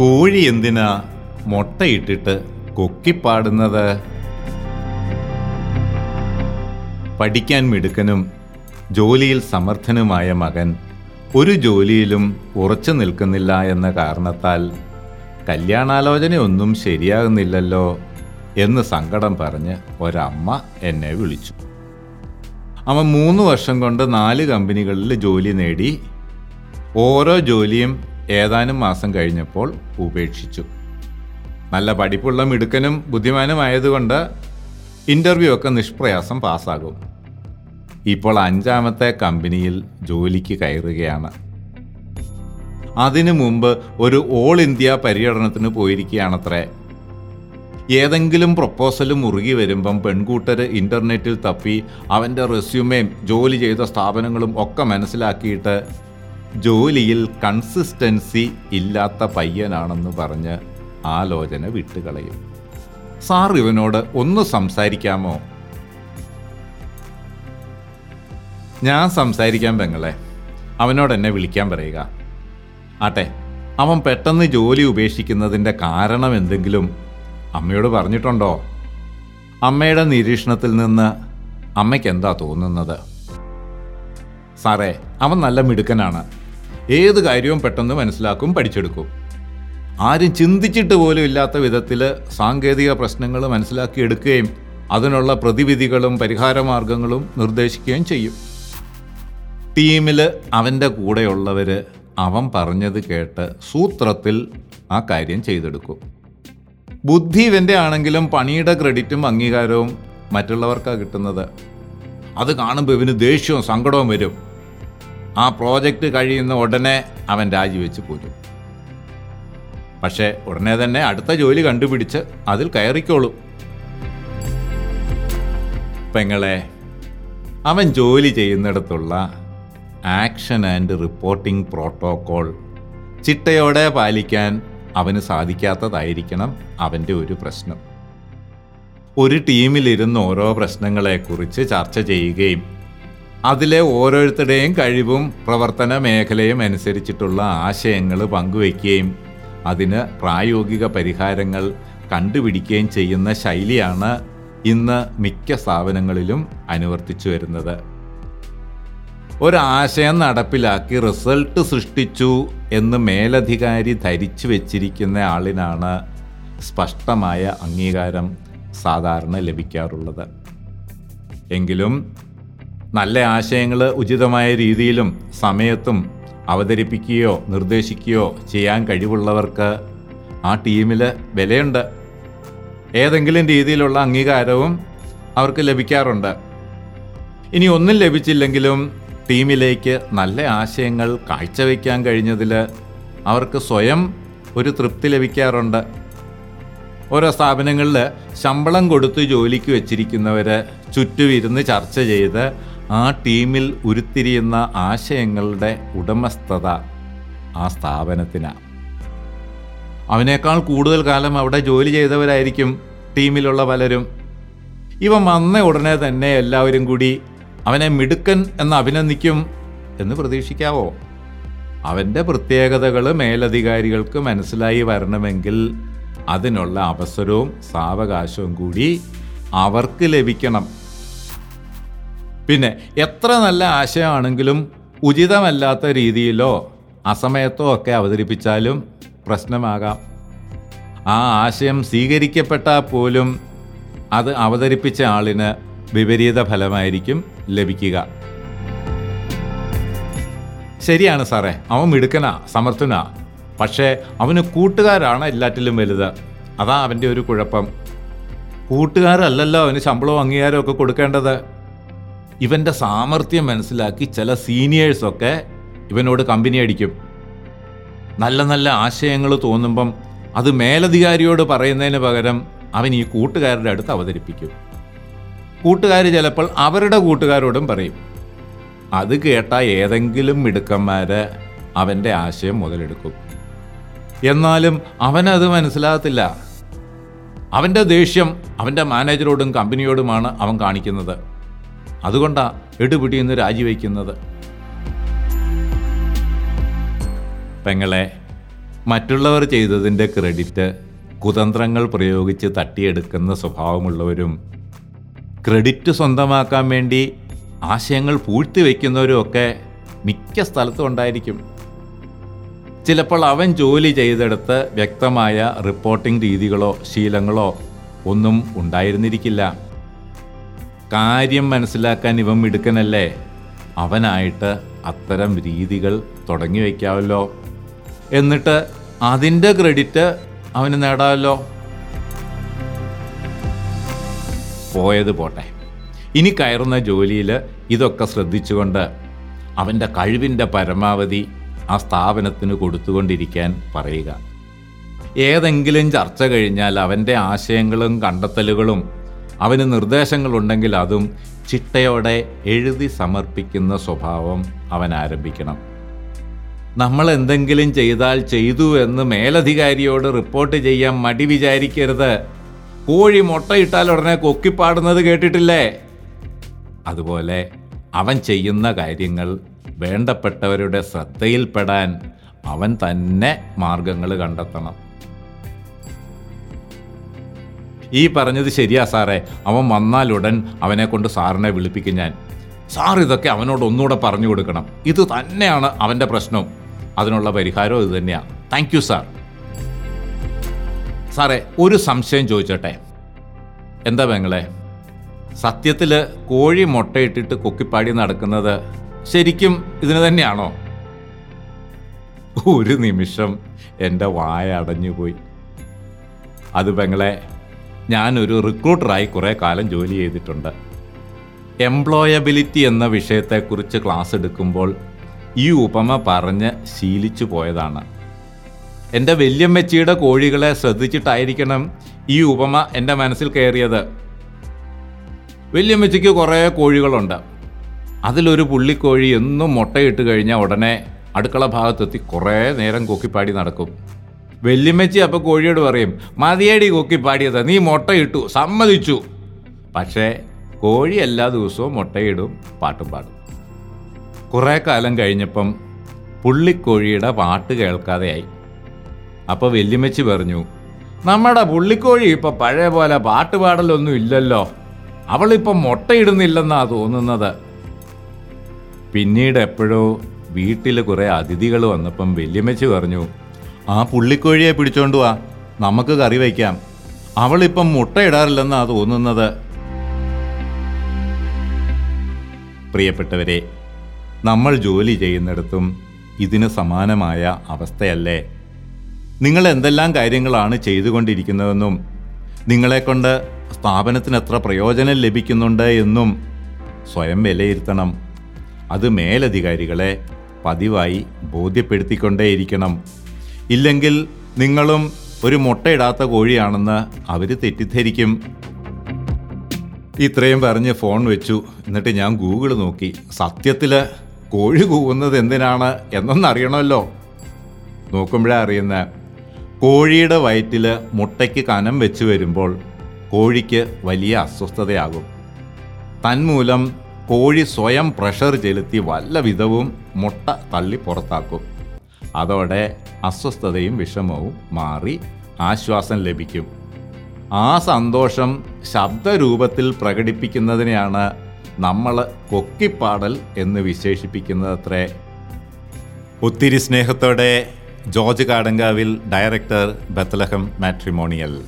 കോഴി എന്തിനാ മുട്ടയിട്ടിട്ട് കൊക്കിപ്പാടുന്നത്? പഠിക്കാൻ മിടുക്കനും ജോലിയിൽ സമർത്ഥനുമായ മകൻ ഒരു ജോലിയിലും ഉറച്ചു നിൽക്കുന്നില്ല എന്ന കാരണത്താൽ കല്യാണാലോചനയൊന്നും ശരിയാകുന്നില്ലല്ലോ എന്ന് സങ്കടം പറഞ്ഞ് ഒരമ്മ എന്നെ വിളിച്ചു. അവൻ മൂന്ന് വർഷം കൊണ്ട് നാല് കമ്പനികളിൽ ജോലി നേടി. ഓരോ ജോലിയും ഏതാനും മാസം കഴിഞ്ഞപ്പോൾ ഉപേക്ഷിച്ചു. നല്ല പഠിപ്പുള്ള മിടുക്കനും ബുദ്ധിമാനുമായതുകൊണ്ട് ഇന്റർവ്യൂ ഒക്കെ നിഷ്പ്രയാസം പാസ്സാകും. ഇപ്പോൾ അഞ്ചാമത്തെ കമ്പനിയിൽ ജോലിക്ക് കയറുകയാണ്. അതിനു മുമ്പ് ഒരു ഓൾ ഇന്ത്യ പര്യടനത്തിന് പോയിരിക്കുകയാണത്രേ. ഏതെങ്കിലും പ്രപ്പോസൽ മുറുകി വരുമ്പം പെൺകൂട്ടർ ഇന്റർനെറ്റിൽ തപ്പി അവന്റെ റെസ്യൂമേയും ജോലി ചെയ്ത സ്ഥാപനങ്ങളും ഒക്കെ മനസ്സിലാക്കിയിട്ട് ജോലിയിൽ കൺസിസ്റ്റൻസി ഇല്ലാത്ത പയ്യനാണെന്ന് പറഞ്ഞ് ആലോചന വിട്ടുകളയും. സാർ ഇവനോട് ഒന്ന് സംസാരിക്കാമോ? ഞാൻ സംസാരിക്കാൻ പെങ്ങളെ. അവനോട് എന്നെ വിളിക്കാൻ പറയുക. ആട്ടെ അവൻ പെട്ടെന്ന് ജോലി ഉപേക്ഷിക്കുന്നതിന്റെ കാരണം എന്തെങ്കിലും അമ്മയോട് പറഞ്ഞിട്ടുണ്ടോ? അമ്മയുടെ നിരീക്ഷണത്തിൽ നിന്ന് അമ്മയ്ക്ക് എന്താ തോന്നുന്നത്? സാറേ അവൻ നല്ല മിടുക്കനാണ്. ഏത് കാര്യവും പെട്ടെന്ന് മനസ്സിലാക്കും പഠിച്ചെടുക്കും. ആരും ചിന്തിച്ചിട്ട് പോലും ഇല്ലാത്ത വിധത്തിൽ സാങ്കേതിക പ്രശ്നങ്ങൾ മനസ്സിലാക്കിയെടുക്കുകയും അതിനുള്ള പ്രതിവിധികളും പരിഹാരമാർഗങ്ങളും നിർദ്ദേശിക്കുകയും ചെയ്യും. ടീമിൽ അവന്റെ കൂടെയുള്ളവർ അവൻ പറഞ്ഞത് കേട്ട് സൂത്രത്തിൽ ആ കാര്യം ചെയ്തെടുക്കും. ബുദ്ധി ഇവന്റെ ആണെങ്കിലും പണിയുടെ ക്രെഡിറ്റും അംഗീകാരവും മറ്റുള്ളവർക്കാണ് കിട്ടുന്നത്. അത് കാണുമ്പോൾ ഇവന് ദേഷ്യവും സങ്കടവും വരും. ആ പ്രോജക്റ്റ് കഴിയുന്ന ഉടനെ അവൻ രാജിവെച്ച് പോരും. പക്ഷേ ഉടനെ തന്നെ അടുത്ത ജോലി കണ്ടുപിടിച്ച് അതിൽ കയറിക്കോളും. പെങ്ങളെ അവൻ ജോലി ചെയ്യുന്നിടത്തുള്ള ആക്ഷൻ ആൻഡ് റിപ്പോർട്ടിംഗ് പ്രോട്ടോകോൾ ചിട്ടയോടെ പാലിക്കാൻ അവന് സാധിക്കാത്തതായിരിക്കണം അവന്റെ ഒരു പ്രശ്നം. ഒരു ടീമിലിരുന്ന് ഓരോ പ്രശ്നങ്ങളെക്കുറിച്ച് ചർച്ച ചെയ്യുകയും അതിലെ ഓരോരുത്തരുടെയും കഴിവും പ്രവർത്തന മേഖലയും അനുസരിച്ചിട്ടുള്ള ആശയങ്ങൾ പങ്കുവയ്ക്കുകയും അതിന് പ്രായോഗിക പരിഹാരങ്ങൾ കണ്ടുപിടിക്കുകയും ചെയ്യുന്ന ശൈലിയാണ് ഇന്ന് മിക്ക സ്ഥാപനങ്ങളിലും അനുവർത്തിച്ചു വരുന്നത്. ഒരാശയം നടപ്പിലാക്കി റിസൾട്ട് സൃഷ്ടിച്ചു എന്ന് മേലധികാരി ധരിച്ചു വെച്ചിരിക്കുന്ന ആളിനാണ് സ്പഷ്ടമായ അംഗീകാരം സാധാരണ ലഭിക്കാറുള്ളത്. എങ്കിലും നല്ല ആശയങ്ങൾ ഉചിതമായ രീതിയിലും സമയത്തും അവതരിപ്പിക്കുകയോ നിർദ്ദേശിക്കുകയോ ചെയ്യാൻ കഴിവുള്ളവർക്ക് ആ ടീമിൽ വിലയുണ്ട്. ഏതെങ്കിലും രീതിയിലുള്ള അംഗീകാരവും അവർക്ക് ലഭിക്കാറുണ്ട്. ഇനി ഒന്നും ലഭിച്ചില്ലെങ്കിലും ടീമിലേക്ക് നല്ല ആശയങ്ങൾ കാഴ്ചവെക്കാൻ കഴിഞ്ഞതിൽ അവർക്ക് സ്വയം ഒരു തൃപ്തി ലഭിക്കാറുണ്ട്. ഓരോ സ്ഥാപനങ്ങളിൽ ശമ്പളം കൊടുത്ത് ജോലിക്ക് വെച്ചിരിക്കുന്നവർ ചുറ്റുമിരുന്ന് ചർച്ച ചെയ്ത് ആ ടീമിൽ ഉരുത്തിരിയുന്ന ആശയങ്ങളുടെ ഉടമസ്ഥത ആ സ്ഥാപനത്തിനാണ് അവനേക്കാൾ കൂടുതൽ കാലം അവിടെ ജോലി ചെയ്തവരായിരിക്കും ടീമിലുള്ള പലരും. ഇവ വന്ന ഉടനെ തന്നെ എല്ലാവരും കൂടി അവനെ മിടുക്കൻ എന്ന് അഭിനന്ദിക്കും എന്ന് പ്രതീക്ഷിക്കാവോ? അവന്റെ പ്രത്യേകതകൾ മേലധികാരികൾക്ക് മനസ്സിലായി വരണമെങ്കിൽ അതിനുള്ള അവസരവും സാവകാശവും കൂടി അവർക്ക് ലഭിക്കണം. പിന്നെ എത്ര നല്ല ആശയമാണെങ്കിലും ഉചിതമല്ലാത്ത രീതിയിലോ അസമയത്തോ ഒക്കെ അവതരിപ്പിച്ചാലും പ്രശ്നമാകാം. ആ ആശയം സ്വീകരിക്കപ്പെട്ടാൽ പോലും അത് അവതരിപ്പിച്ച ആളിന് വിപരീത ഫലമായിരിക്കും ലഭിക്കുക. ശരിയാണ് സാറേ അവൻ മിടുക്കനാ സമർത്ഥനാ. പക്ഷേ അവന് കൂട്ടുകാരാണ് എല്ലാറ്റിലും വലുത്. അതാ അവന്റെ ഒരു കുഴപ്പം. കൂട്ടുകാരല്ലല്ലോ അവന് ശമ്പളവും അംഗീകാരവും ഒക്കെ കൊടുക്കേണ്ടത്. ഇവന്റെ സാമർഥ്യം മനസ്സിലാക്കി ചില സീനിയേഴ്സൊക്കെ ഇവനോട് കമ്പനി അടിക്കും. നല്ല നല്ല ആശയങ്ങൾ തോന്നുമ്പം അത് മേലധികാരിയോട് പറയുന്നതിന് പകരം അവൻ ഈ കൂട്ടുകാരുടെ അടുത്ത് അവതരിപ്പിക്കും. കൂട്ടുകാർ ചിലപ്പോൾ അവരുടെ കൂട്ടുകാരോടും പറയും. അത് കേട്ട ഏതെങ്കിലും മിടുക്കന്മാർ അവന്റെ ആശയം മുതലെടുക്കും. എന്നാലും അവനത് മനസ്സിലാകത്തില്ല. അവന്റെ ദേഷ്യം അവന്റെ മാനേജരോടും കമ്പനിയോടുമാണ് അവൻ കാണിക്കുന്നത്. അതുകൊണ്ടാണ് എടുപിടിയെന്ന് രാജിവെക്കുന്നത്. പെങ്ങളെ മറ്റുള്ളവർ ചെയ്തതിന്റെ ക്രെഡിറ്റ് കുതന്ത്രങ്ങൾ പ്രയോഗിച്ച് തട്ടിയെടുക്കുന്ന സ്വഭാവമുള്ളവരും ക്രെഡിറ്റ് സ്വന്തമാക്കാൻ വേണ്ടി ആശയങ്ങൾ പൂഴ്ത്തിവെക്കുന്നവരും ഒക്കെ മിക്ക സ്ഥലത്തും ഉണ്ടായിരിക്കും. ചിലപ്പോൾ അവൻ ജോലി ചെയ്തെടുത്ത് വ്യക്തമായ റിപ്പോർട്ടിംഗ് രീതികളോ ശീലങ്ങളോ ഒന്നും ഉണ്ടായിരുന്നിരിക്കില്ല. കാര്യം മനസ്സിലാക്കാൻ ഇവൻ മിടുക്കനല്ലേ? അവനായിട്ട് അത്തരം രീതികൾ തുടങ്ങി വയ്ക്കാമല്ലോ എന്നിട്ട് അതിന്റെ ക്രെഡിറ്റ് അവന് നേടാമല്ലോ പോയത് പോട്ടെ. ഇനി കയറുന്ന ജോലിയിൽ ഇതൊക്കെ ശ്രദ്ധിച്ചുകൊണ്ട് അവന്റെ കഴിവിന്റെ പരമാവധി ആ സ്ഥാപനത്തിന് കൊടുത്തുകൊണ്ടിരിക്കാൻ പറയുക. ഏതെങ്കിലും ചർച്ച കഴിഞ്ഞാൽ അവന്റെ ആശയങ്ങളും കണ്ടെത്തലുകളും അവന് നിർദ്ദേശങ്ങളുണ്ടെങ്കിൽ അതും ചിട്ടയോടെ എഴുതി സമർപ്പിക്കുന്ന സ്വഭാവം അവൻ ആരംഭിക്കണം. നമ്മൾ എന്തെങ്കിലും ചെയ്താൽ ചെയ്തു എന്ന് മേലധികാരിയോട് റിപ്പോർട്ട് ചെയ്യാൻ മടി വിചാരിക്കരുത്. കോഴി മുട്ടയിട്ടാൽ ഉടനെ കൊക്കിപ്പാടുന്നത് കേട്ടിട്ടില്ലേ? അതുപോലെ അവൻ ചെയ്യുന്ന കാര്യങ്ങൾ വേണ്ടപ്പെട്ടവരുടെ ശ്രദ്ധയിൽപ്പെടാൻ അവൻ തന്നെ മാർഗങ്ങൾ കണ്ടെത്തണം. ഈ പറഞ്ഞത് ശരിയാ സാറേ. അവൻ വന്നാലുടൻ അവനെ കൊണ്ട് സാറിനെ വിളിപ്പിക്കും ഞാൻ. സാർ ഇതൊക്കെ അവനോട് ഒന്നുകൂടെ പറഞ്ഞു കൊടുക്കണം. ഇത് തന്നെയാണ് അവന്റെ പ്രശ്നവും അതിനുള്ള പരിഹാരവും ഇത് തന്നെയാണ് താങ്ക് യു സാർ സാറേ ഒരു സംശയം ചോദിച്ചോട്ടെ. എന്താ പെങ്ങളെ? സത്യത്തിൽ കോഴി മുട്ടയിട്ടിട്ട് കൊക്കിപ്പാടി നടക്കുന്നത് ശരിക്കും ഇതിന് തന്നെയാണോ? ഒരു നിമിഷം എന്റെ വായ അടഞ്ഞുപോയി. അത് പെങ്ങളെ ഞാനൊരു റിക്രൂട്ടറായി കുറേ കാലം ജോലി ചെയ്തിട്ടുണ്ട്. എംപ്ലോയബിലിറ്റി എന്ന വിഷയത്തെക്കുറിച്ച് ക്ലാസ് എടുക്കുമ്പോൾ ഈ ഉപമ പറഞ്ഞ് ശീലിച്ചു പോയതാണ്. എന്റെ വല്യമ്മച്ചിയുടെ കോഴികളെ ശ്രദ്ധിച്ചിട്ടായിരിക്കണം ഈ ഉപമ എന്റെ മനസ്സിൽ കയറിയത്. വല്യമ്മച്ചിക്ക് കുറേ കോഴികളുണ്ട്. അതിലൊരു പുള്ളിക്കോഴി എന്നും മുട്ടയിട്ട് കഴിഞ്ഞാൽ ഉടനെ അടുക്കള ഭാഗത്തെത്തി കുറേ നേരം കൊക്കിപ്പാടി നടക്കും. വല്യമ്മച്ചി അപ്പോൾ കോഴിയോട് പറയും മതിയടി കൊക്കി പാടിയത് നീ മുട്ടയിട്ടു സമ്മതിച്ചു. പക്ഷേ കോഴി എല്ലാ ദിവസവും മുട്ടയിടും പാട്ടും പാടും. കുറേ കാലം കഴിഞ്ഞപ്പം പുള്ളിക്കോഴിയുടെ പാട്ട് കേൾക്കാതെയായി. അപ്പോൾ വല്യമ്മച്ചി പറഞ്ഞു നമ്മുടെ പുള്ളിക്കോഴി ഇപ്പം പഴയ പോലെ പാട്ട് പാടലൊന്നും ഇല്ലല്ലോ. അവളിപ്പം മുട്ടയിടുന്നില്ലെന്നാ തോന്നുന്നത്. പിന്നീട് എപ്പോഴോ വീട്ടിൽ കുറേ അതിഥികൾ വന്നപ്പം വല്യമ്മച്ചി പറഞ്ഞു ആ പുള്ളിക്കോഴിയെ പിടിച്ചോണ്ട് വാ. നമുക്ക് കറി വയ്ക്കാം. അവളിപ്പം മുട്ടയിടാറില്ലെന്നാ തോന്നുന്നത്. പ്രിയപ്പെട്ടവരെ നമ്മൾ ജോലി ചെയ്യുന്നിടത്തും ഇതിന് സമാനമായ അവസ്ഥയല്ലേ? നിങ്ങൾ എന്തെല്ലാം കാര്യങ്ങളാണ് ചെയ്തുകൊണ്ടിരിക്കുന്നതെന്നും നിങ്ങളെക്കൊണ്ട് സ്ഥാപനത്തിന് എത്ര പ്രയോജനം ലഭിക്കുന്നുണ്ട് എന്നും സ്വയം വിലയിരുത്തണം. അത് മേലധികാരികളെ പതിവായി ബോധ്യപ്പെടുത്തിക്കൊണ്ടേയിരിക്കണം. ഇല്ലെങ്കിൽ നിങ്ങളും ഒരു മുട്ടയിടാത്ത കോഴിയാണെന്ന് അവർ തെറ്റിദ്ധരിക്കും. ഇത്രയും പറഞ്ഞ് ഫോൺ വെച്ചു. എന്നിട്ട് ഞാൻ ഗൂഗിൾ നോക്കി. സത്യത്തിൽ കോഴി കൂവുന്നത് എന്തിനാണ് എന്നൊന്നറിയണമല്ലോ. നോക്കുമ്പോഴേ അറിയുന്ന. കോഴിയുടെ വയറ്റിൽ മുട്ടയ്ക്ക് കനം വെച്ച് വരുമ്പോൾ കോഴിക്ക് വലിയ അസ്വസ്ഥതയാകും. തന്മൂലം കോഴി സ്വയം പ്രഷർ ചെലുത്തി വല്ല വിധവും മുട്ട തള്ളി പുറത്താക്കും. അതോടെ അസ്വസ്ഥതയും വിഷമവും മാറി ആശ്വാസം ലഭിക്കും. ആ സന്തോഷം ശബ്ദരൂപത്തിൽ പ്രകടിപ്പിക്കുന്നതിനെയാണ് നമ്മൾ കൊക്കിപ്പാടൽ എന്ന് വിശേഷിപ്പിക്കുന്നതത്രേ. ഒത്തിരി സ്നേഹത്തോടെ George Kadankavil director Bethlehem matrimonial.